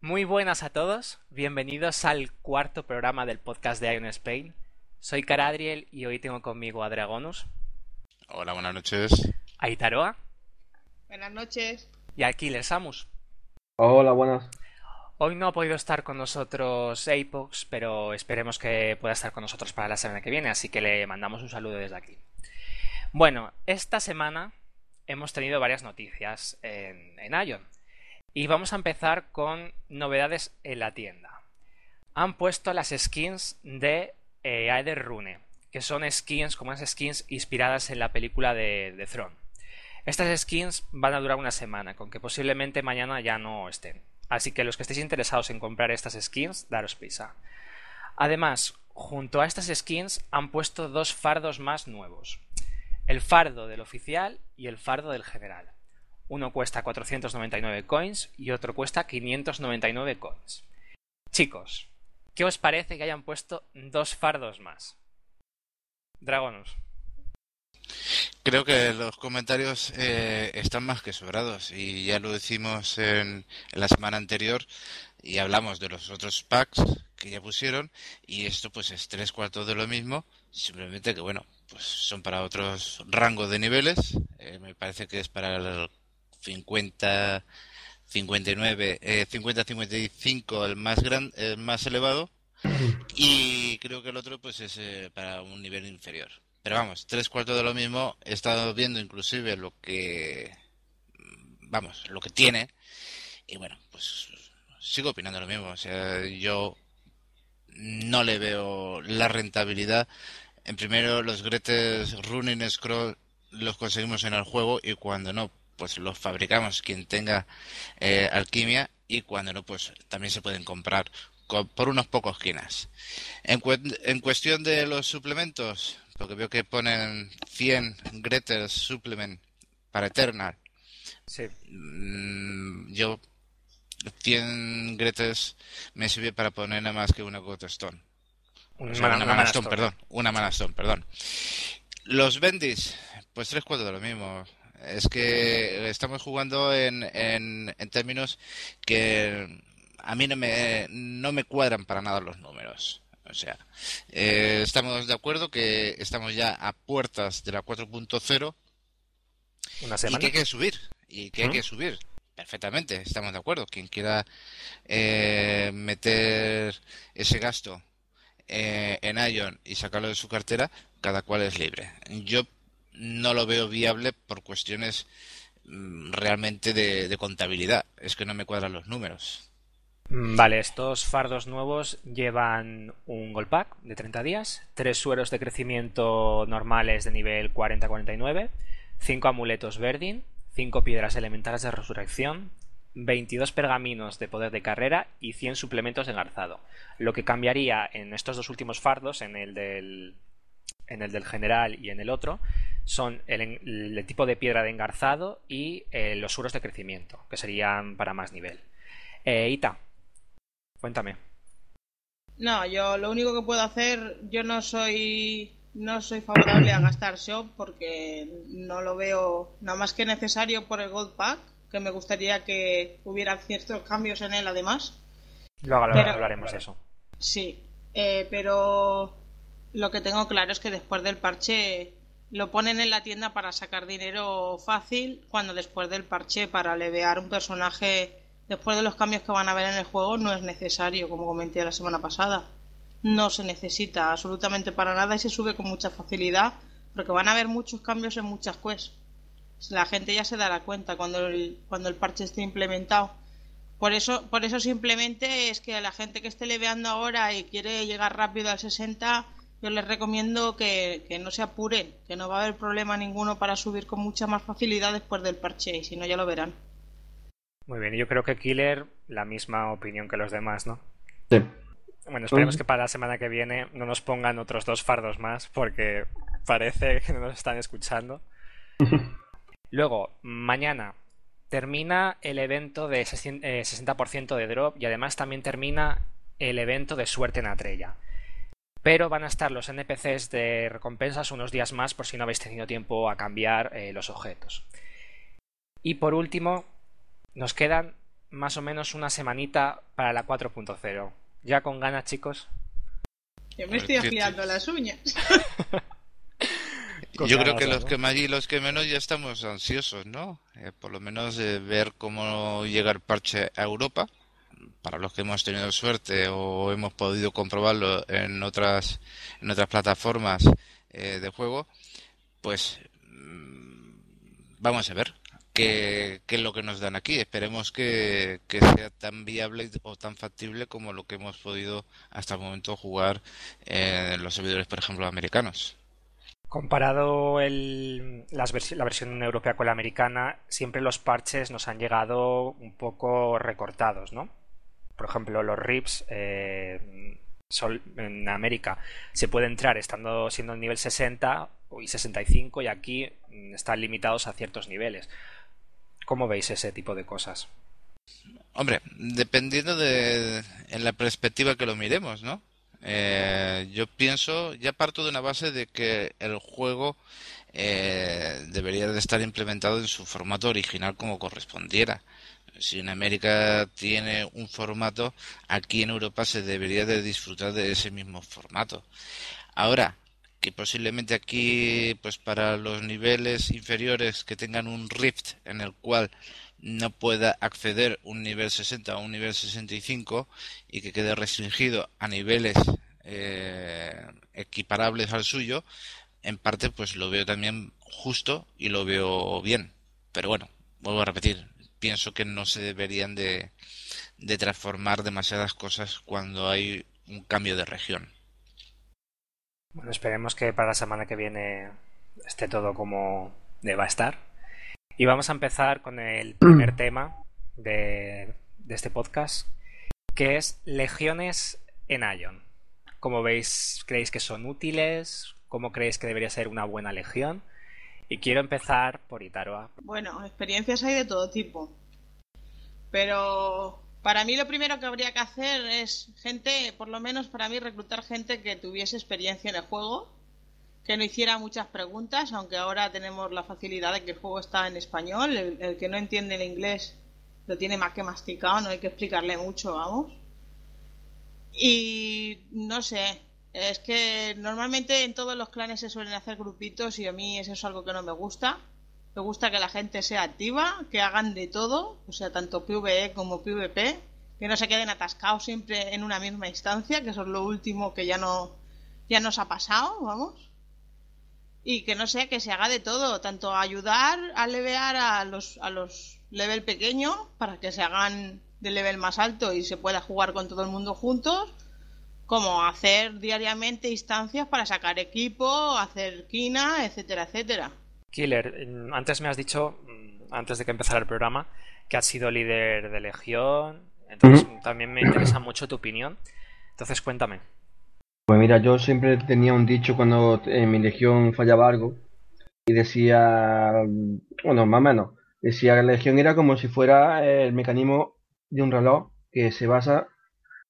Muy buenas a todos, bienvenidos al cuarto programa del podcast de Ion Spain. Soy Caradriel y hoy tengo conmigo a Dragonus. Hola, buenas noches. A Itaroa. Buenas noches. Y a Killer Samus. Hola, buenas. Hoy no ha podido estar con nosotros Apox, pero esperemos que pueda estar con nosotros para la semana que viene, así que le mandamos un saludo desde aquí. Bueno, esta semana hemos tenido varias noticias en, Ion. Y vamos a empezar con novedades en la tienda. Han puesto las skins de eh, Aether Rune, que son skins como unas skins inspiradas en la película de, de Throne. Estas skins van a durar una semana, con que posiblemente mañana ya no estén. Así que los que estéis interesados en comprar estas skins, daros prisa. Además, junto a estas skins han puesto dos fardos más nuevos. El fardo del oficial y el fardo del general. Uno cuesta 499 coins y otro cuesta 599 coins. Chicos, ¿qué os parece que hayan puesto dos fardos más? Dragonus. Creo que los comentarios eh, están más que sobrados y ya lo decimos en, en, la semana anterior y hablamos de los otros packs que ya pusieron y esto pues es tres cuartos de lo mismo, simplemente que bueno, pues son para otros rangos de niveles, eh, me parece que es para el 50 59 eh, 50 55 el más gran el más elevado. Y creo que el otro pues es eh, para un nivel inferior pero vamos tres cuartos de lo mismo he estado viendo inclusive lo que vamos lo que tiene y bueno pues sigo opinando lo mismo. O sea yo no le veo la rentabilidad. En primero los gretes running scroll los conseguimos en el juego y cuando no pues los fabricamos quien tenga eh, alquimia y cuando no, pues también se pueden comprar con, por unos pocos quinas. En, cu en, cuestión de los suplementos, porque veo que ponen 100 Gretel Supplement para Eternal. Sí. Mm, yo 100 Gretels me sirve para poner nada más que una Stone. Una, o sea, una, una Mana Stone. Stone, perdón. Una Mana Stone, perdón. Los Bendis, pues tres cuartos de lo mismo. Es que estamos jugando en, en, en, términos que a mí no me, no me cuadran para nada los números. O sea, eh, estamos de acuerdo que estamos ya a puertas de la 4.0 Una y semana. que hay que subir. Y que hay ¿Mm? que subir. Perfectamente, estamos de acuerdo. Quien quiera eh, meter ese gasto eh, en Ion y sacarlo de su cartera, cada cual es libre. Yo no lo veo viable por cuestiones mm, realmente de, de, contabilidad. Es que no me cuadran los números. Vale, estos fardos nuevos llevan un gold pack de 30 días, tres sueros de crecimiento normales de nivel 40-49, 5 amuletos verdin, 5 piedras elementales de resurrección, 22 pergaminos de poder de carrera y 100 suplementos de engarzado. Lo que cambiaría en estos dos últimos fardos, en el del, en el del general y en el otro, son el, el tipo de piedra de engarzado y eh, los suros de crecimiento, que serían para más nivel. Eh, Ita, cuéntame. No, yo lo único que puedo hacer, yo no soy no soy favorable a gastar shop porque no lo veo nada más que necesario por el gold pack, que me gustaría que hubiera ciertos cambios en él además. Luego pero, hablaremos de eso. Sí, eh, pero lo que tengo claro es que después del parche lo ponen en la tienda para sacar dinero fácil, cuando después del parche para levear un personaje, después de los cambios que van a ver en el juego, no es necesario, como comenté la semana pasada. No se necesita absolutamente para nada y se sube con mucha facilidad, porque van a haber muchos cambios en muchas quests. La gente ya se dará cuenta cuando el, cuando el parche esté implementado. Por eso, por eso simplemente es que a la gente que esté leveando ahora y quiere llegar rápido al 60, yo les recomiendo que, que, no se apuren, que no va a haber problema ninguno para subir con mucha más facilidad después del parche, y si no ya lo verán. Muy bien, yo creo que Killer, la misma opinión que los demás, ¿no? Sí. Bueno, esperemos que para la semana que viene no nos pongan otros dos fardos más, porque parece que no nos están escuchando. Luego, mañana termina el evento de 60% de drop y además también termina el evento de suerte en Atrella. Pero van a estar los NPCs de recompensas unos días más por si no habéis tenido tiempo a cambiar eh, los objetos. Y por último, nos quedan más o menos una semanita para la 4.0. ¿Ya con ganas, chicos? Yo me estoy afilando las uñas. Yo creo que los que más y los que menos ya estamos ansiosos, ¿no? Eh, por lo menos de ver cómo llega el parche a Europa. Para los que hemos tenido suerte o hemos podido comprobarlo en otras en otras plataformas eh, de juego, pues mm, vamos a ver qué, es lo que nos dan aquí. Esperemos que, sea tan viable o tan factible como lo que hemos podido hasta el momento jugar en los servidores, por ejemplo, americanos. Comparado el, la versión europea con la americana, siempre los parches nos han llegado un poco recortados, ¿no? Por ejemplo, los RIPs eh, en América se puede entrar estando siendo el nivel 60 y 65 y aquí están limitados a ciertos niveles. ¿Cómo veis ese tipo de cosas? Hombre, dependiendo de en la perspectiva que lo miremos, ¿no? Eh, yo pienso, ya parto de una base de que el juego eh, debería de estar implementado en su formato original como correspondiera. Si en América tiene un formato, aquí en Europa se debería de disfrutar de ese mismo formato. Ahora, que posiblemente aquí, pues para los niveles inferiores que tengan un Rift en el cual no pueda acceder un nivel 60 a un nivel 65 y que quede restringido a niveles eh, equiparables al suyo, en parte pues lo veo también justo y lo veo bien. Pero bueno, vuelvo a repetir, pienso que no se deberían de, de transformar demasiadas cosas cuando hay un cambio de región. Bueno, esperemos que para la semana que viene esté todo como deba estar. Y vamos a empezar con el primer tema de, de este podcast, que es legiones en Ion. ¿Cómo veis? ¿Creéis que son útiles? ¿Cómo creéis que debería ser una buena legión? Y quiero empezar por Itaroa. Bueno, experiencias hay de todo tipo. Pero para mí lo primero que habría que hacer es gente, por lo menos para mí, reclutar gente que tuviese experiencia en el juego, que no hiciera muchas preguntas, aunque ahora tenemos la facilidad de que el juego está en español. El, el que no entiende el inglés lo tiene más que masticado, no hay que explicarle mucho, vamos. Y no sé, es que normalmente en todos los clanes se suelen hacer grupitos y a mí eso es algo que no me gusta. Me gusta que la gente sea activa, que hagan de todo, o sea, tanto PvE como PvP, que no se queden atascados siempre en una misma instancia, que eso es lo último que ya no ya nos ha pasado, vamos. Y que no sé, que se haga de todo, tanto ayudar a levear a los a los level pequeños para que se hagan de level más alto y se pueda jugar con todo el mundo juntos, como hacer diariamente instancias para sacar equipo, hacer quina, etcétera, etcétera. Killer, antes me has dicho, mm, antes de que empezara el programa, que has sido líder de Legión, entonces también me interesa mucho tu opinión. Entonces cuéntame. Pues mira, yo siempre tenía un dicho cuando en mi legión fallaba algo y decía, bueno, más o menos, decía que la legión era como si fuera el mecanismo de un reloj que se basa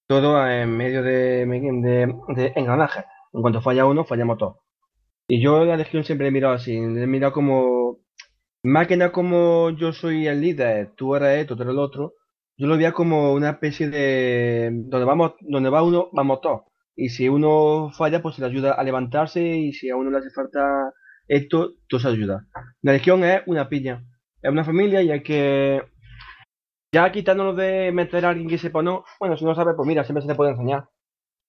todo en medio de, de, engranaje. En cuanto falla uno, fallamos todos. Y yo la legión siempre he mirado así, he mirado como máquina como yo soy el líder, tú eres esto, tú eres el otro. Yo lo veía como una especie de donde vamos, donde va uno, vamos todos. Y si uno falla, pues se le ayuda a levantarse y si a uno le hace falta esto, todo se ayuda. La legión es una piña, es una familia y hay que ya quitándonos de meter a alguien que sepa o no, bueno, si no sabe, pues mira, siempre se te puede enseñar.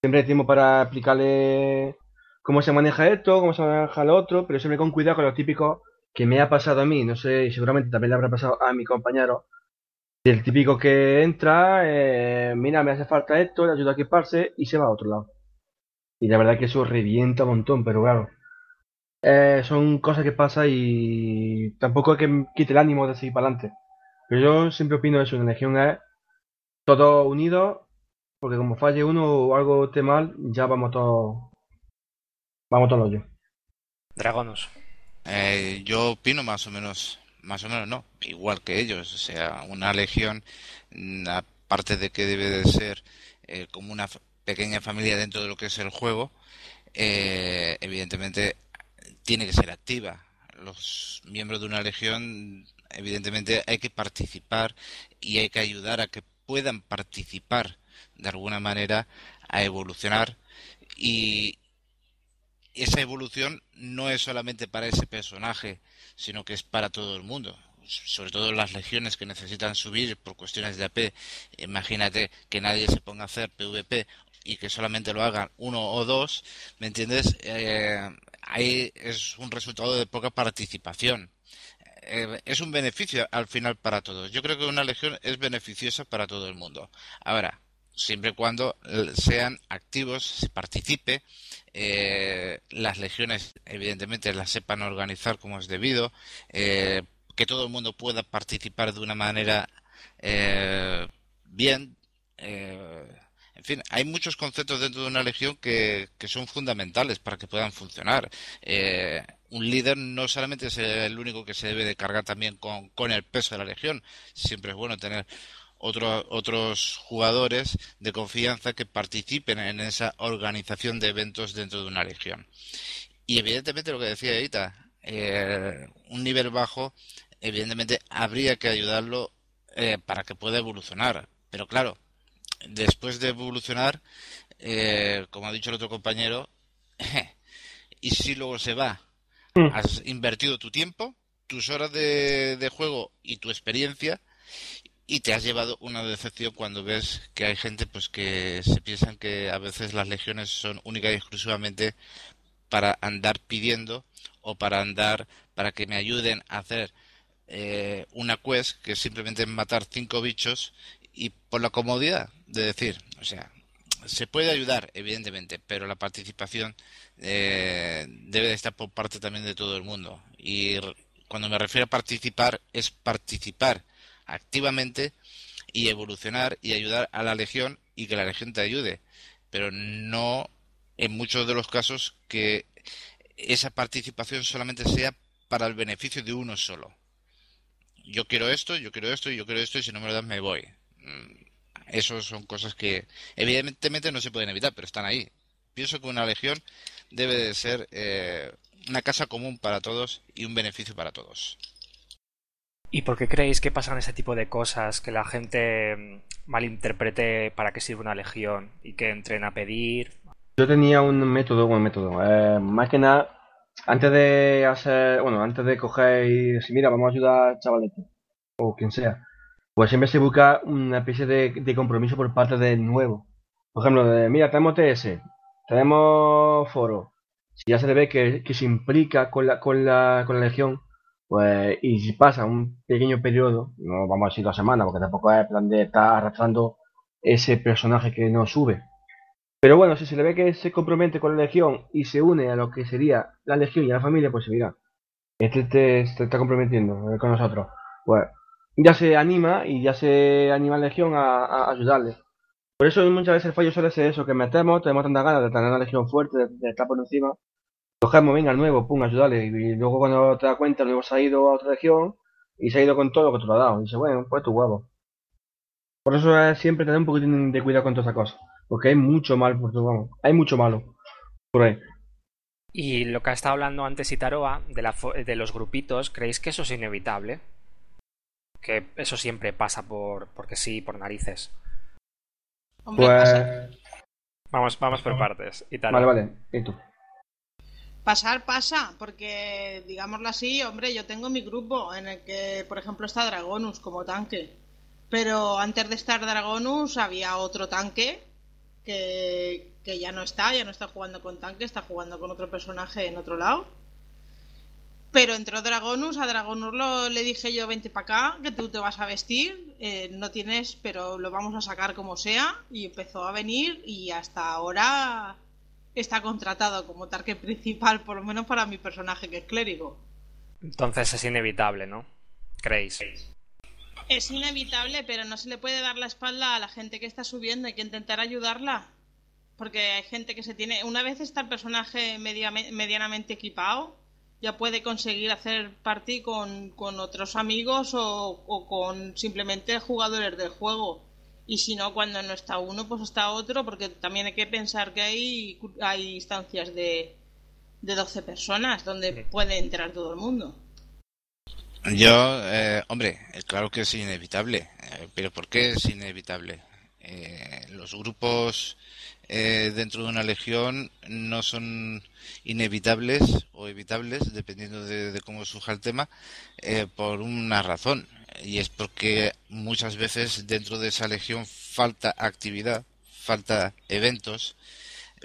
Siempre decimos para explicarle cómo se maneja esto, cómo se maneja lo otro, pero siempre con cuidado con lo típico que me ha pasado a mí, no sé, y seguramente también le habrá pasado a mi compañero. El típico que entra, eh, mira, me hace falta esto, le ayuda a equiparse y se va a otro lado. Y la verdad que eso revienta un montón, pero claro. Eh, son cosas que pasan y tampoco hay que quite el ánimo de seguir para adelante. Pero yo siempre opino eso, en Legión es todo unido, porque como falle uno o algo esté mal, ya vamos todos vamos todos yo. Dragonos. Eh, yo opino más o menos más o menos no, igual que ellos. O sea, una legión, mm, aparte de que debe de ser eh, como una pequeña familia dentro de lo que es el juego, eh, evidentemente tiene que ser activa. Los miembros de una legión, evidentemente, hay que participar y hay que ayudar a que puedan participar de alguna manera a evolucionar y esa evolución no es solamente para ese personaje, sino que es para todo el mundo sobre todo las legiones que necesitan subir por cuestiones de AP, imagínate que nadie se ponga a hacer PvP y que solamente lo hagan uno o dos, ¿me entiendes? Eh, ahí es un resultado de poca participación. Eh, es un beneficio al final para todos. Yo creo que una legión es beneficiosa para todo el mundo. Ahora, siempre y cuando sean activos, se participe, eh, las legiones evidentemente las sepan organizar como es debido, que todo el mundo pueda participar de una manera bien. En fin, hay muchos conceptos dentro de una legión que, son fundamentales para que puedan funcionar. Eh, un líder no solamente es el único que se debe de cargar también con, el peso de la legión. Siempre es bueno tener otros jugadores de confianza que participen en esa organización de eventos dentro de una legión. Y evidentemente lo que decía Edita, eh, un nivel bajo, evidentemente habría que ayudarlo eh, para que pueda evolucionar. Pero claro, después de evolucionar, eh, como ha dicho el otro compañero, y si luego se va, mm. has invertido tu tiempo, tus horas de, juego y tu experiencia y te has llevado una decepción cuando ves que hay gente pues que se piensan que a veces las legiones son única y exclusivamente para andar pidiendo o para andar para que me ayuden a hacer eh, una quest que es simplemente matar cinco bichos y por la comodidad de decir, o sea, se puede ayudar, evidentemente, pero la participación eh, debe de estar por parte también de todo el mundo. Y cuando me refiero a participar, es participar activamente y evolucionar y ayudar a la Legión y que la Legión te ayude. Pero no en muchos de los casos que esa participación solamente sea para el beneficio de uno solo. Yo quiero esto, yo quiero esto, yo quiero esto y si no me lo das me voy. Mm, eso son cosas que evidentemente no se pueden evitar, pero están ahí. Pienso que una legión debe de ser eh, una casa común para todos y un beneficio para todos. ¿Y por qué creéis que pasan ese tipo de cosas? Que la gente mm, malinterprete para qué sirve una legión y que entren a pedir. Yo tenía un método, un método. Eh, más que nada, antes de hacer, bueno, antes de coger y decir, mira, vamos a ayudar a chavalete, o quien sea, pues siempre se busca una especie de, compromiso por parte del nuevo. Por ejemplo, mira, tenemos TS, tenemos foro. Si ya se le ve que, se implica con la legión, pues, y si pasa un pequeño periodo, no vamos a decir dos semanas, porque tampoco es plan de estar arrastrando ese personaje que no sube. Pero bueno, si se le ve que se compromete con la legión y se une a lo que sería la legión y la familia, pues mira, este te, está comprometiendo con nosotros. Pues ya se anima y ya se anima la Legión a, ayudarle. Por eso muchas veces el fallo suele ser eso, que metemos, tenemos tantas ganas de tener una Legión fuerte, de, estar por encima, cogemos, venga, el nuevo, pum, ayudarle, y, luego cuando te das cuenta, el nuevo se ha ido a otra Legión y se ha ido con todo lo que te lo ha dado, y dice, bueno, pues tu huevo. Por eso es siempre tener un poquitín de cuidado con todas esas cosas, porque hay mucho mal por tu vamos, hay mucho malo por ahí. Y lo que ha estado hablando antes Itaroa, de, de los grupitos, ¿creéis que eso es inevitable? que eso siempre pasa por porque sí, por narices. pues... Vamos, vamos por partes. Vale, vale. ¿Y tú? Pasar pasa, porque digámoslo así, hombre, yo tengo mi grupo en el que, por ejemplo, está Dragonus como tanque. Pero antes de estar Dragonus había otro tanque que, que ya no está, ya no está jugando con tanque, está jugando con otro personaje en otro lado. Pero entró Dragonus, a Dragonus lo, le dije yo, vente para acá, que tú te vas a vestir, eh, no tienes, pero lo vamos a sacar como sea, y empezó a venir y hasta ahora está contratado como tarque principal, por lo menos para mi personaje que es clérigo. Entonces es inevitable, ¿no? ¿Creéis? Es inevitable, pero no se le puede dar la espalda a la gente que está subiendo, hay que intentar ayudarla. Porque hay gente que se tiene... Una vez está el personaje medianamente equipado, ya puede conseguir hacer party con, con otros amigos o, o, con simplemente jugadores del juego. Y si no, cuando no está uno, pues está otro, porque también hay que pensar que hay, hay instancias de, de 12 personas donde puede entrar todo el mundo. Yo, eh, hombre, claro que es inevitable, eh, pero ¿por qué es inevitable? Eh, los grupos eh, dentro de una legión no son inevitables o evitables, dependiendo de, cómo surja el tema, eh, por una razón. Y es porque muchas veces dentro de esa legión falta actividad, falta eventos,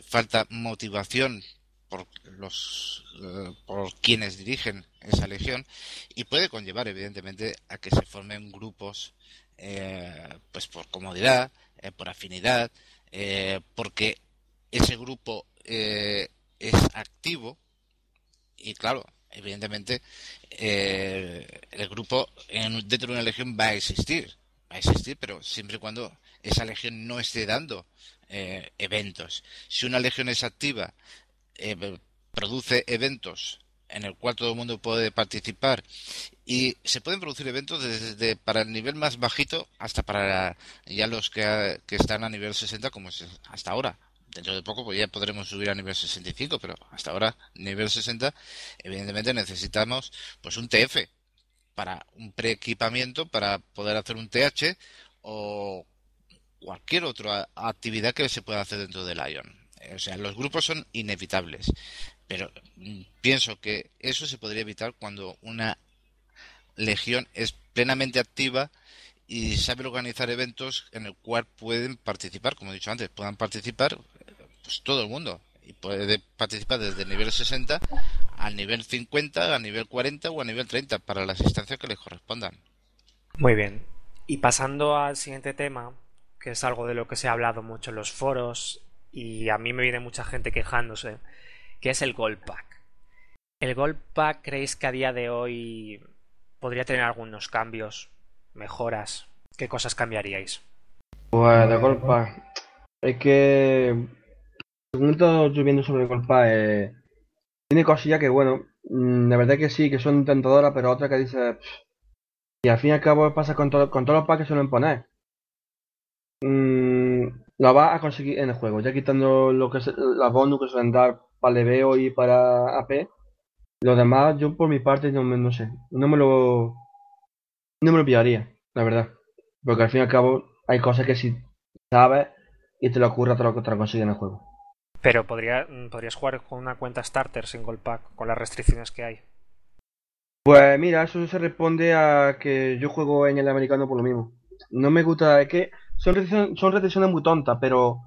falta motivación por los eh, por quienes dirigen esa legión y puede conllevar evidentemente a que se formen grupos pues por comodidad por afinidad eh, porque ese grupo eh, es activo y claro, evidentemente eh, el grupo dentro de una legión va a existir, va a existir, pero siempre y cuando esa legión no esté dando eventos. Si una legión es activa, produce eventos en el cual todo el mundo puede participar y se pueden producir eventos desde para el nivel más bajito hasta para ya los que, están a nivel 60 como es hasta ahora dentro de poco pues ya podremos subir a nivel 65 pero hasta ahora nivel 60 evidentemente necesitamos pues un TF para un preequipamiento para poder hacer un TH o cualquier otra actividad que se pueda hacer dentro del Ion o sea los grupos son inevitables pero mm, pienso que eso se podría evitar cuando una legión es plenamente activa y sabe organizar eventos en el cual pueden participar, como he dicho antes, puedan participar pues todo el mundo y puede participar desde el nivel 60 al nivel 50, al nivel 40 o al nivel 30 para las instancias que les correspondan. Muy bien. Y pasando al siguiente tema, que es algo de lo que se ha hablado mucho en los foros y a mí me viene mucha gente quejándose que es el Gold Pack. ¿El Gold Pack creéis que a día de hoy podría tener algunos cambios, mejoras? ¿Qué cosas cambiaríais? Pues el Gold Pack. Es que. Todo yo viendo sobre Pack, eh, tiene cosillas que, bueno, mm, la verdad que sí, que son tentadoras, pero otras que dices. Y al fin y al cabo pasa con, con todos los packs que suelen poner. Mm, lo vas a conseguir en el juego, ya quitando lo que es, las bonus que suelen dar para leveo y para AP. Lo demás, yo por mi parte no, me, no sé, no me lo no me lo pillaría, la verdad. Porque al fin y al cabo hay cosas que si sabes y te lo ocurre te lo, te lo consigues en el juego. Pero podría, podrías jugar con una cuenta starter single pack con las restricciones que hay. Pues mira, eso se responde a que yo juego en el americano por lo mismo. No me gusta, es que son restricciones, son restricciones muy tontas, pero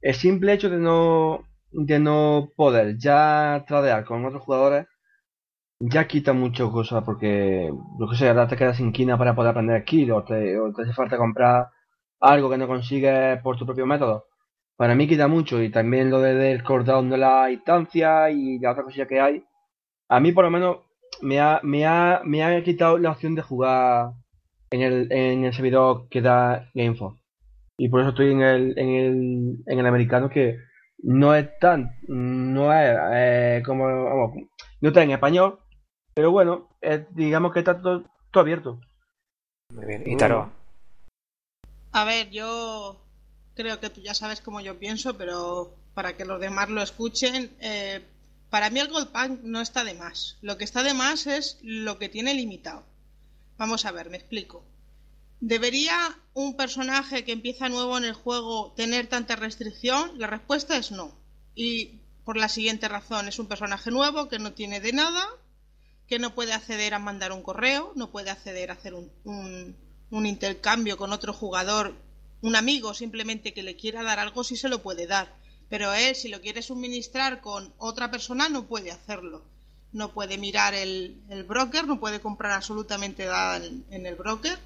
el simple hecho de no de no poder ya tradear con otros jugadores ya quita mucho cosas porque lo que sé, ahora te quedas sin quina para poder aprender skill o te, o te hace falta comprar algo que no consigues por tu propio método. Para mí quita mucho y también lo de del cooldown de la instancia y la otra cosilla que hay. A mí por lo menos me ha, me ha, me ha quitado la opción de jugar en el, en el servidor que da Gamefo. Y por eso estoy en el, en el, en el americano que no es tan, no es eh, como, vamos, no está en español, pero bueno, digamos que está todo, abierto. Muy bien, y Taro. A ver, yo creo que tú ya sabes cómo yo pienso, pero para que los demás lo escuchen, eh, para mí el Gold Punk no está de más. Lo que está de más es lo que tiene limitado. Vamos a ver, me explico. ¿Debería un personaje que empieza nuevo en el juego tener tanta restricción? La respuesta es no. Y por la siguiente razón, es un personaje nuevo que no tiene de nada, que no puede acceder a mandar un correo, no puede acceder a hacer un, intercambio con otro jugador, un amigo simplemente que le quiera dar algo, sí se lo puede dar. Pero él, si lo quiere suministrar con otra persona, no puede hacerlo. No puede mirar el, broker, no puede comprar absolutamente nada en el broker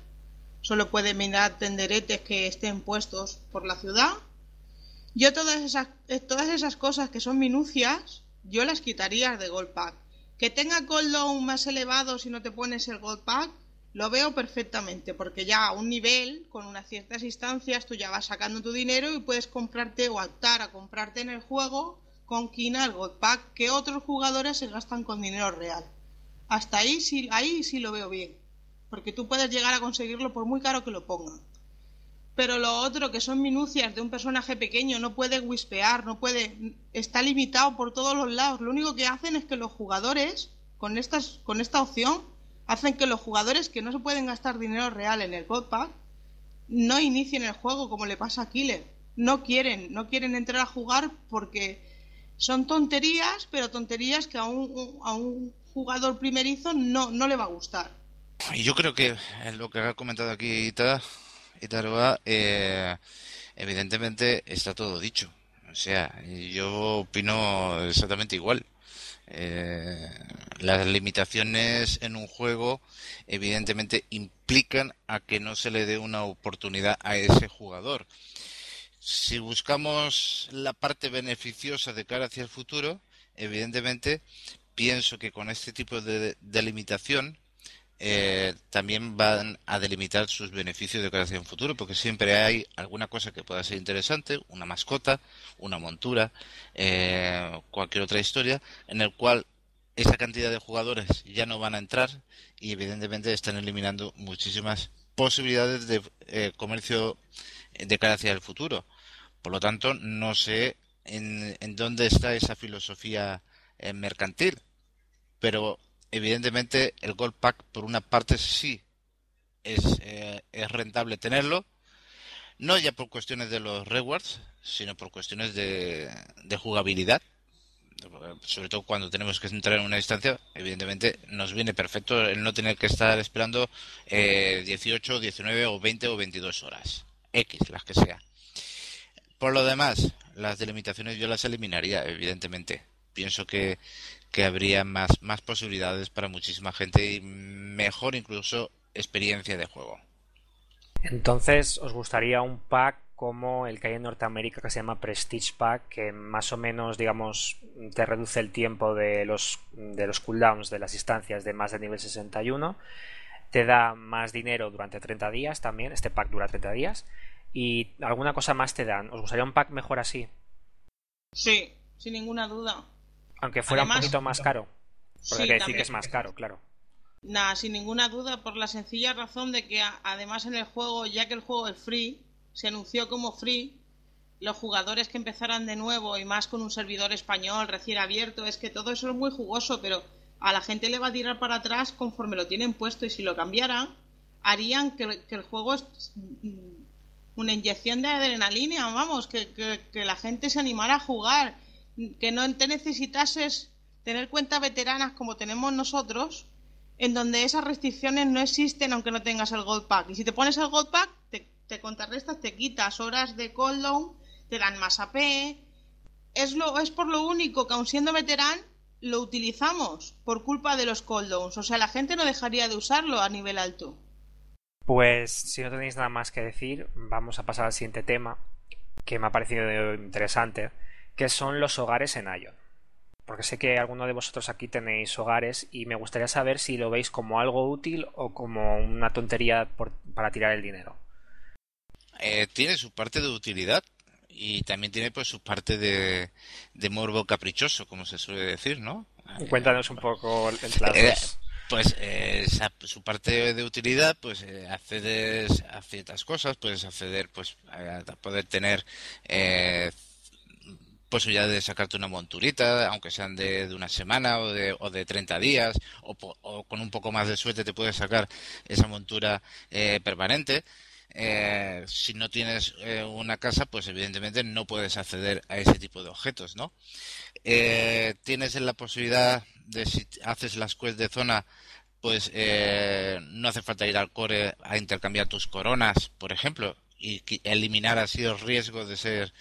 solo puede mirar tenderetes que estén puestos por la ciudad. Yo todas esas, eh, todas esas cosas que son minucias, yo las quitaría de Gold Pack. Que tenga cooldown más elevado si no te pones el Gold Pack, lo veo perfectamente, porque ya a un nivel, con unas ciertas instancias, tú ya vas sacando tu dinero y puedes comprarte o optar a comprarte en el juego con Kina el God Pack que otros jugadores se gastan con dinero real. Hasta ahí sí, ahí sí lo veo bien. Porque tú puedes llegar a conseguirlo por muy caro que lo pongan. Pero lo otro, que son minucias de un personaje pequeño, no puede wispear, no puede. está limitado por todos los lados. Lo único que hacen es que los jugadores, con, estas, con esta opción, hacen que los jugadores que no se pueden gastar dinero real en el God Pack no inicien el juego como le pasa a Killer. No quieren, no quieren entrar a jugar porque son tonterías, pero tonterías que a un, a un jugador primerizo no, no le va a gustar. Y yo creo que lo que ha comentado aquí Ita, Itaroa, eh, evidentemente está todo dicho. O sea, yo opino exactamente igual. Eh, las limitaciones en un juego evidentemente implican a que no se le dé una oportunidad a ese jugador. Si buscamos la parte beneficiosa de cara hacia el futuro, evidentemente pienso que con este tipo de delimitación eh, también van a delimitar sus beneficios de creación futuro, porque siempre hay alguna cosa que pueda ser interesante, una mascota, una montura, eh, cualquier otra historia, en el cual esa cantidad de jugadores ya no van a entrar y evidentemente están eliminando muchísimas posibilidades de eh, comercio de cara hacia el futuro. Por lo tanto, no sé en, en dónde está esa filosofía mercantil, pero evidentemente el Gold Pack por una parte sí es, eh, rentable tenerlo, no ya por cuestiones de los rewards, sino por cuestiones de, de jugabilidad. Sobre todo cuando tenemos que entrar en una distancia, evidentemente nos viene perfecto el no tener que estar esperando eh, 18, 19 o 20 o 22 horas. X, las que sea. Por lo demás, las delimitaciones yo las eliminaría, evidentemente. Pienso que que habría más, más posibilidades para muchísima gente y mejor incluso experiencia de juego. Entonces, ¿os gustaría un pack como el que hay en Norteamérica que se llama Prestige Pack, que más o menos, digamos, te reduce el tiempo de los, de los cooldowns de las instancias de más de nivel 61, te da más dinero durante 30 días también, este pack dura 30 días, y alguna cosa más te dan. ¿Os gustaría un pack mejor así? Sí, sin ninguna duda. Aunque fuera un poquito más caro. Porque hay que decir que es más caro, claro. Nada, sin ninguna duda, por la sencilla razón de que además en el juego, ya que el juego es free, se anunció como free, los jugadores que empezaran de nuevo y más con un servidor español recién abierto, es que todo eso es muy jugoso, pero a la gente le va a tirar para atrás conforme lo tienen puesto y si lo cambiaran, harían que, el juego es una inyección de adrenalina, vamos, que, que la gente se animara a jugar que no te necesitases tener cuentas veteranas como tenemos nosotros, en donde esas restricciones no existen aunque no tengas el Gold Pack. Y si te pones el Gold Pack, te, te contrarrestas, te quitas horas de cooldown, te dan más AP. Es, lo, es por lo único que, aun siendo veterán, lo utilizamos por culpa de los cooldowns. O sea, la gente no dejaría de usarlo a nivel alto. Pues si no tenéis nada más que decir, vamos a pasar al siguiente tema, que me ha parecido interesante que son los hogares en Ion. Porque sé que alguno de vosotros aquí tenéis hogares y me gustaría saber si lo veis como algo útil o como una tontería para tirar el dinero. Eh, tiene su parte de utilidad y también tiene pues su parte de, morbo caprichoso, como se suele decir, ¿no? Cuéntanos un poco las eh, Pues eh, su parte de utilidad, pues accedes a ciertas cosas, puedes acceder pues a poder tener posibilidad de sacarte una monturita, aunque sean de, una semana o de, o de 30 días, o, con un poco más de suerte te puedes sacar esa montura eh, permanente. Eh, si no tienes eh, una casa, pues evidentemente no puedes acceder a ese tipo de objetos, ¿no? tienes la posibilidad de si haces las quests de zona, pues no hace falta ir al core a intercambiar tus coronas, por ejemplo, y eliminar así el riesgo de ser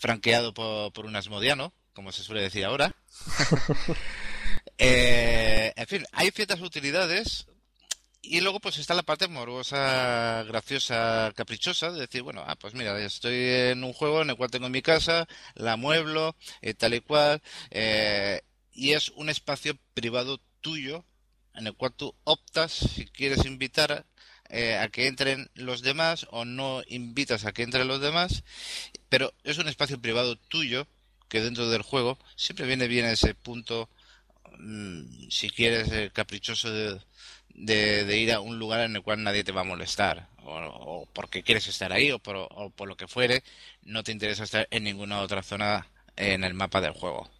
franqueado por, por un asmodiano, como se suele decir ahora. Eh, en fin, hay ciertas utilidades y luego pues está la parte morbosa, graciosa, caprichosa, de decir, bueno, ah, pues mira, estoy en un juego en el cual tengo mi casa, la mueblo, eh, tal y cual, eh, y es un espacio privado tuyo en el cual tú optas si quieres invitar eh, a que entren los demás o no invitas a que entren los demás, pero es un espacio privado tuyo que dentro del juego siempre viene bien ese punto, mm, si quieres, eh, caprichoso de, de, ir a un lugar en el cual nadie te va a molestar, o, porque quieres estar ahí, o por, o por lo que fuere, no te interesa estar en ninguna otra zona en el mapa del juego.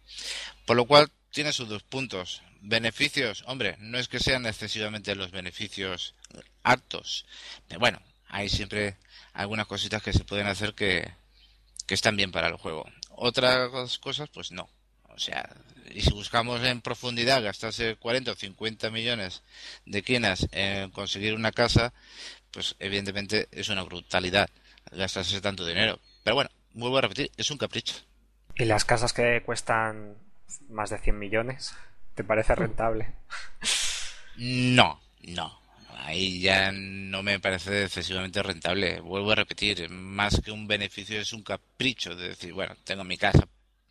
Por lo cual tiene sus dos puntos. Beneficios, hombre, no es que sean excesivamente los beneficios altos, pero bueno, hay siempre algunas cositas que se pueden hacer que, que están bien para el juego. Otras cosas, pues no. O sea, y si buscamos en profundidad gastarse 40 o 50 millones de quienas en conseguir una casa, pues evidentemente es una brutalidad gastarse tanto dinero. Pero bueno, vuelvo a repetir, es un capricho. ¿Y las casas que cuestan más de 100 millones? ¿Te parece rentable? No, no. Ahí ya no me parece excesivamente rentable. Vuelvo a repetir, más que un beneficio es un capricho de decir, bueno, tengo mi casa,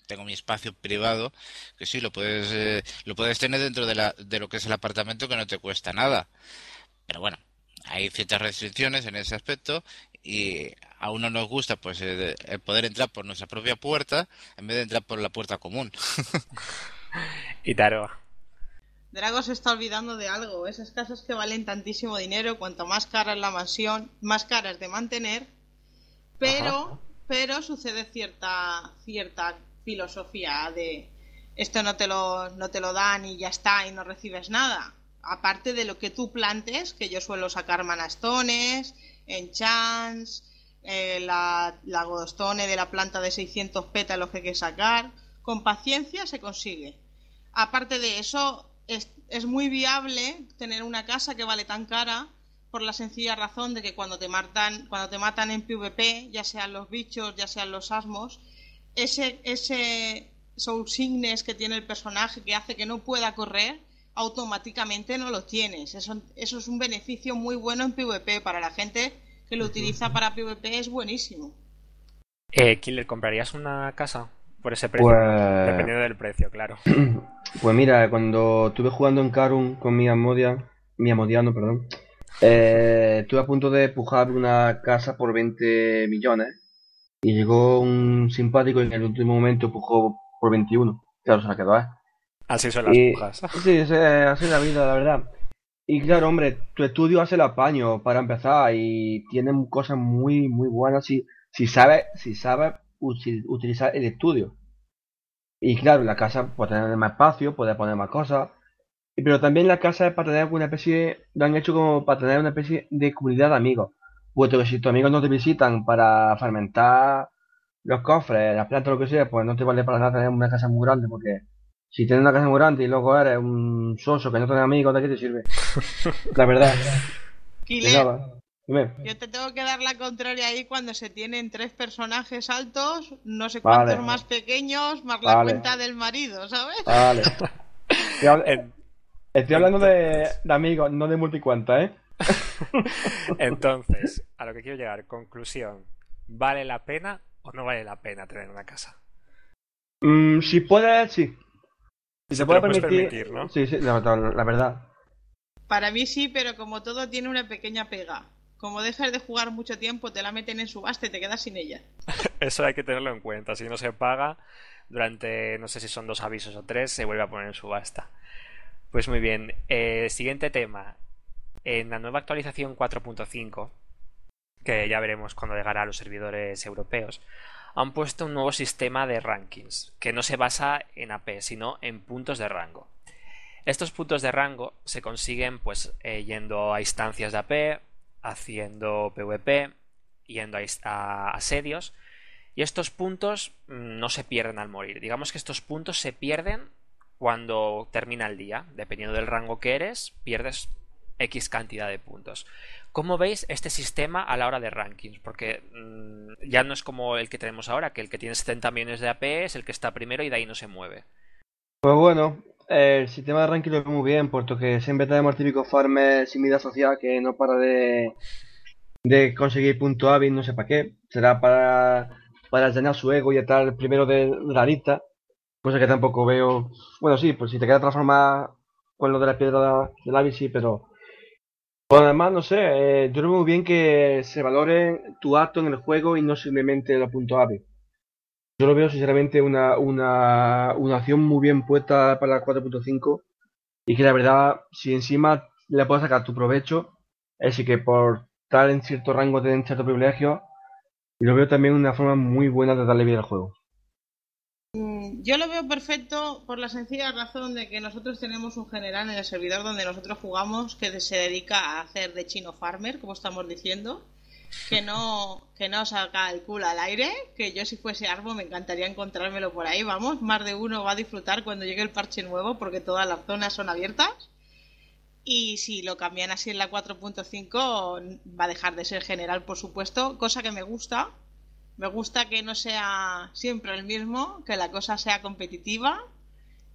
tengo mi espacio privado, que sí, lo puedes, eh, lo puedes tener dentro de, la, de lo que es el apartamento que no te cuesta nada. Pero bueno, hay ciertas restricciones en ese aspecto y a uno nos gusta pues el, poder entrar por nuestra propia puerta en vez de entrar por la puerta común. y Taro. Drago se está olvidando de algo. Esas casas que valen tantísimo dinero, cuanto más cara es la mansión, más cara es de mantener. Pero, pero sucede cierta, cierta filosofía de esto no te lo, no te lo dan y ya está y no recibes nada. Aparte de lo que tú plantes, que yo suelo sacar manastones, enchants, eh, la, la godstone de la planta de 600 pétalos que hay que sacar, con paciencia se consigue. Aparte de eso, es, es muy viable tener una casa que vale tan cara por la sencilla razón de que cuando te matan, cuando te matan en PvP, ya sean los bichos, ya sean los asmos, ese, ese soul signes que tiene el personaje que hace que no pueda correr, automáticamente no lo tienes. Eso, eso es un beneficio muy bueno en PvP. Para la gente que lo utiliza para PvP es buenísimo. Eh, Killer, ¿comprarías una casa por ese precio? Pues- Dependiendo del precio, claro. Pues mira, cuando estuve jugando en Karun con mi Amodia, mi Amodiano, perdón, eh, estuve a punto de pujar una casa por 20 millones y llegó un simpático y en el último momento pujó por 21. Claro, se la quedó, ¿eh? Así son las pujas. Sí, así es la vida, la verdad. Y claro, hombre, tu estudio hace el apaño para empezar y tienen cosas muy, muy buenas si, si sabes, si sabes utilizar el estudio. Y claro, la casa puede tener más espacio, puede poner más cosas. Pero también la casa es para tener una especie, lo han hecho como para tener una especie de comunidad de amigos puesto que si tus amigos no te visitan para fermentar los cofres, las plantas, lo que sea, pues no te vale para nada tener una casa muy grande, porque si tienes una casa muy grande y luego eres un soso que no tiene amigos, ¿de qué te sirve? La verdad. yo te tengo que dar la contraria ahí cuando se tienen tres personajes altos, no sé cuántos más pequeños, más la cuenta del marido, ¿sabes? Vale. Estoy hablando de, de amigos, no de multicuenta, ¿eh? Entonces, a lo que quiero llegar, conclusión, ¿vale la pena o no vale la pena tener una casa? Mm, si puede, sí. Si se puede permitir, ¿no? Sí, sí, la, verdad. Para mí sí, pero como todo tiene una pequeña pega. Como dejas de jugar mucho tiempo, te la meten en subasta y te quedas sin ella. Eso hay que tenerlo en cuenta. Si no se paga, durante no sé si son dos avisos o tres, se vuelve a poner en subasta. Pues muy bien. Eh, siguiente tema. En la nueva actualización 4.5, que ya veremos cuando llegará a los servidores europeos, han puesto un nuevo sistema de rankings, que no se basa en AP, sino en puntos de rango. Estos puntos de rango se consiguen pues eh, yendo a instancias de AP, haciendo PvP, yendo a, asedios, y estos puntos mm, no se pierden al morir. Digamos que estos puntos se pierden cuando termina el día. Dependiendo del rango que eres, pierdes X cantidad de puntos. ¿Cómo veis este sistema a la hora de rankings? Porque mm, ya no es como el que tenemos ahora, que el que tiene 70 millones de AP es el que está primero y de ahí no se mueve. Pues bueno, el sistema de ranking lo veo muy bien, puesto que siempre tenemos típico farmer sin vida social que no para de, de conseguir punto hábil, no sé para qué. Será para, para llenar su ego y estar primero de la lista. Cosa que tampoco veo. Bueno, sí, pues si te queda transformar con lo de la piedra de la sí, pero Pues además, no sé, eh, yo lo veo bien que se valore tu acto en el juego y no simplemente los puntos AVE. Yo lo veo sinceramente una, una, una acción muy bien puesta para la 4.5 y que la verdad, si encima le puedes sacar tu provecho, es decir, que por estar en cierto rango de cierto privilegio, y lo veo también una forma muy buena de darle vida al juego. Yo lo veo perfecto por la sencilla razón de que nosotros tenemos un general en el servidor donde nosotros jugamos que se dedica a hacer de chino farmer, como estamos diciendo, que no, que no el culo al aire, que yo si fuese Arbo me encantaría encontrármelo por ahí, vamos, más de uno va a disfrutar cuando llegue el parche nuevo porque todas las zonas son abiertas. Y si lo cambian así en la 4.5 va a dejar de ser general, por supuesto, cosa que me gusta. Me gusta que no sea siempre el mismo, que la cosa sea competitiva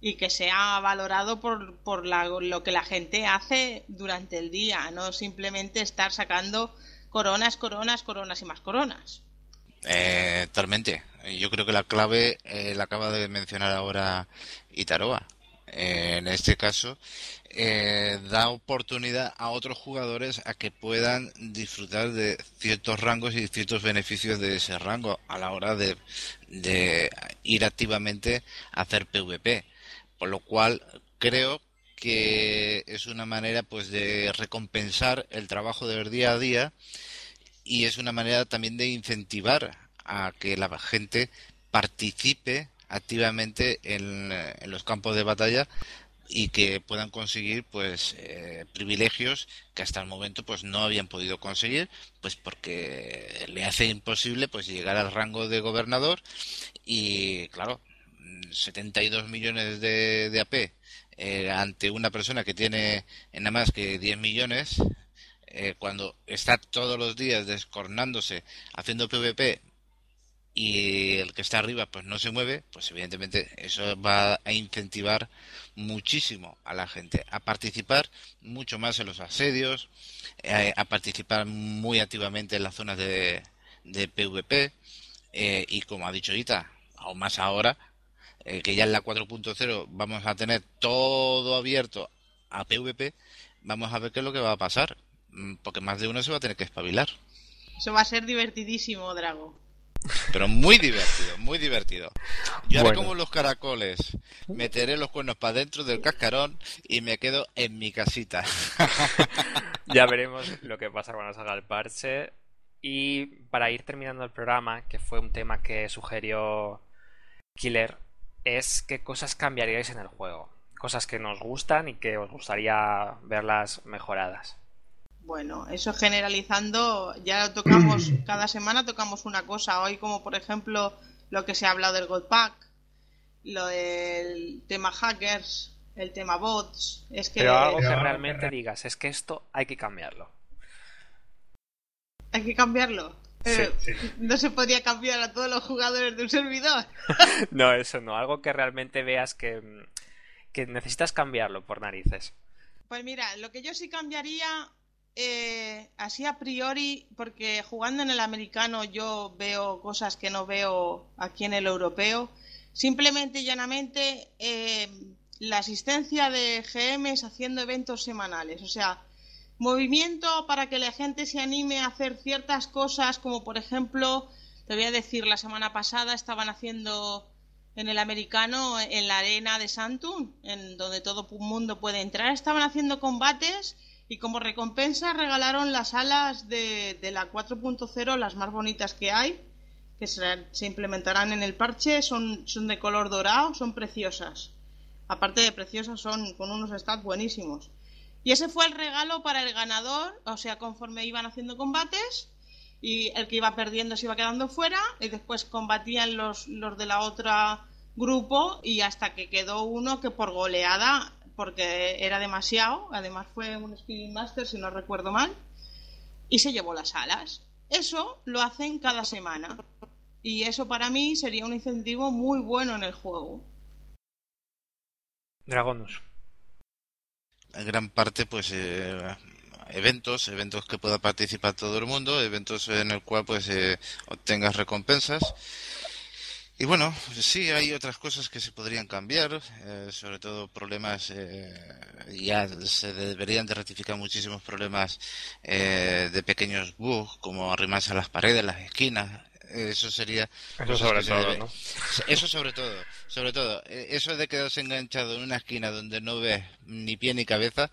y que sea valorado por, por lo que la gente hace durante el día, no simplemente estar sacando coronas, coronas, coronas y más coronas. Eh, totalmente. Yo creo que la clave eh, la acaba de mencionar ahora Itaroa. Eh, en este caso, eh, da oportunidad a otros jugadores a que puedan disfrutar de ciertos rangos y ciertos beneficios de ese rango a la hora de, de ir activamente a hacer PvP. Por lo cual, creo que es una manera pues de recompensar el trabajo del día a día y es una manera también de incentivar a que la gente participe activamente en, los campos de batalla y que puedan conseguir pues eh, privilegios que hasta el momento pues no habían podido conseguir pues porque le hace imposible pues llegar al rango de gobernador y claro 72 millones de, de AP eh, ante una persona que tiene nada más que 10 millones, eh, cuando está todos los días descornándose haciendo PvP y el que está arriba pues no se mueve, pues evidentemente eso va a incentivar muchísimo a la gente a participar mucho más en los asedios, eh, a participar muy activamente en las zonas de, de PvP y como ha dicho Ita, aún más ahora eh, que ya en la 4.0 vamos a tener todo abierto a PvP, vamos a ver qué es lo que va a pasar. Mm, porque más de uno se va a tener que espabilar. Eso va a ser divertidísimo, Drago. Pero muy divertido, muy divertido. Yo haré como los caracoles. Meteré los cuernos para dentro del cascarón y me quedo en mi casita. ya veremos lo que pasa cuando salga el parche. Y para ir terminando el programa, que fue un tema que sugirió Killer, es qué cosas cambiaríais en el juego. Cosas que nos gustan y que os gustaría verlas mejoradas. Bueno, eso generalizando, ya tocamos, cada semana tocamos una cosa. Hoy, como por ejemplo, lo que se ha hablado del God Pack, lo del tema hackers, el tema bots. Es que. Pero algo que realmente digas, es que esto hay que cambiarlo. Hay que cambiarlo. No se podía cambiar a todos los jugadores de un servidor. no, eso no. Algo que realmente veas que, que necesitas cambiarlo por narices. Pues mira, lo que yo sí cambiaría, eh, así a priori, porque jugando en el americano yo veo cosas que no veo aquí en el europeo, simplemente y llanamente eh, la asistencia de GMs haciendo eventos semanales. O sea, movimiento para que la gente se anime a hacer ciertas cosas, como por ejemplo, te voy a decir, la semana pasada estaban haciendo en el americano, en la arena de Santum, en donde todo mundo puede entrar, estaban haciendo combates y como recompensa regalaron las alas de, la 4.0, las más bonitas que hay, que se, se, implementarán en el parche, son, son de color dorado, son preciosas. Aparte de preciosas, son con unos stats buenísimos. Y ese fue el regalo para el ganador, o sea, conforme iban haciendo combates y el que iba perdiendo se iba quedando fuera y después combatían los, los de la otra grupo y hasta que quedó uno que por goleada, porque era demasiado, además fue un Speeding Master si no recuerdo mal, y se llevó las alas. Eso lo hacen cada semana. Y eso para mí sería un incentivo muy bueno en el juego. Dragonus. Gran parte pues eh, eventos, eventos que pueda participar todo el mundo, eventos en el cual pues eh, obtengas recompensas Y bueno, sí, hay otras cosas que se podrían cambiar, eh, sobre todo problemas, eh, ya se deberían de rectificar muchísimos problemas eh, de pequeños bugs, como arrimarse a las paredes, las esquinas, eso sería eso sobre todo ¿no? eso sobre todo sobre todo eso de quedarse enganchado en una esquina donde no ves ni pie ni cabeza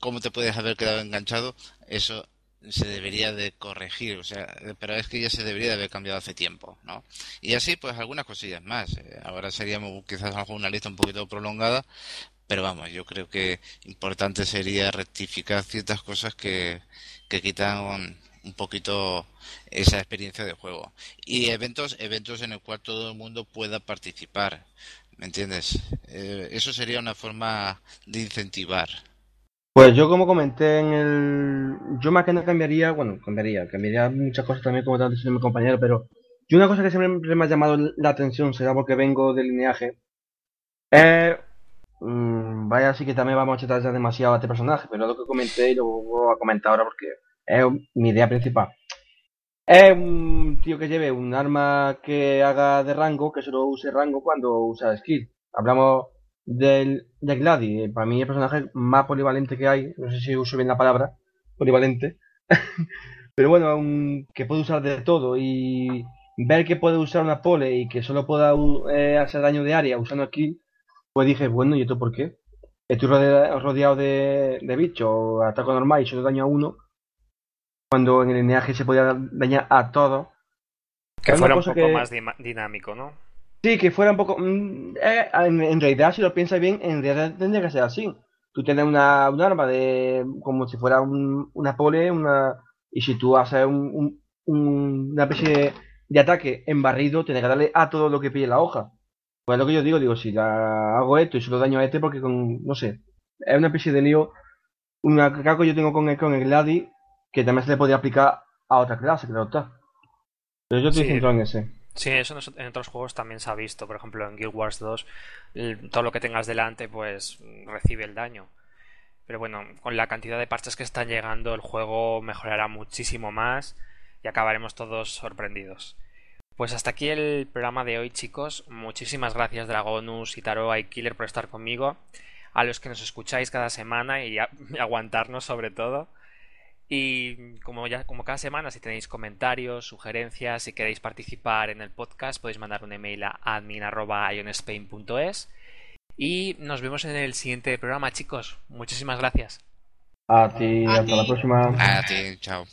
cómo te puedes haber quedado enganchado eso se debería de corregir, o sea, pero es que ya se debería de haber cambiado hace tiempo, ¿no? Y así, pues algunas cosillas más. Eh, ahora sería quizás una lista un poquito prolongada, pero vamos, yo creo que importante sería rectificar ciertas cosas que, que quitan un, poquito esa experiencia de juego. Y eventos, eventos en el cual todo el mundo pueda participar, ¿me entiendes? Eh, eso sería una forma de incentivar pues yo como comenté en el... Yo más que no cambiaría, bueno, cambiaría, cambiaría muchas cosas también como estaba diciendo mi compañero, pero yo una cosa que siempre me ha llamado la atención, será porque vengo del lineaje, eh, vaya, así que también vamos a echar ya demasiado a este personaje, pero lo que comenté y lo voy a comentar ahora porque es mi idea principal. Es un tío que lleve un arma que haga de rango, que solo use rango cuando usa skill. Hablamos del, de Gladys. Para mí el personaje más polivalente que hay, no sé si uso bien la palabra, polivalente, pero bueno, que puede usar de todo y ver que puede usar una pole y que solo pueda eh, hacer daño de área usando kill, pues dije, bueno, ¿y esto por qué? Estoy rodeado de, de bichos, ataco normal y solo daño a uno, cuando en el lineaje se podía dañar a todos. Que fuera un poco más dinámico, ¿no? Sí, que fuera un poco... Mm, eh, en, realidad, si lo piensas bien, en realidad tendría que ser así. Tú tienes una, un arma de... como si fuera una pole, una... Y si tú haces un, una especie de, ataque en barrido, tienes que darle a todo lo que pide la hoja. Pues lo que yo digo, digo, si la hago esto y solo daño a este porque con... no sé. Es una especie de lío... Una que yo tengo con el, con el Gladi que también se le podría aplicar a otra clase, claro está. Pero yo estoy centrado en ese. Sí, eso en otros juegos también se ha visto. Por ejemplo, en Guild Wars 2, todo lo que tengas delante, pues recibe el daño. Pero bueno, con la cantidad de parches que están llegando, el juego mejorará muchísimo más y acabaremos todos sorprendidos. Pues hasta aquí el programa de hoy, chicos. Muchísimas gracias, Dragonus, Itaroa y Killer, por estar conmigo. A los que nos escucháis cada semana y aguantarnos, sobre todo. Y como ya como cada semana, si tenéis comentarios, sugerencias, si queréis participar en el podcast, podéis mandar un email a admin@ionspain.es y nos vemos en el siguiente programa, chicos. Muchísimas gracias. A ti, hasta la próxima. A ti, chao.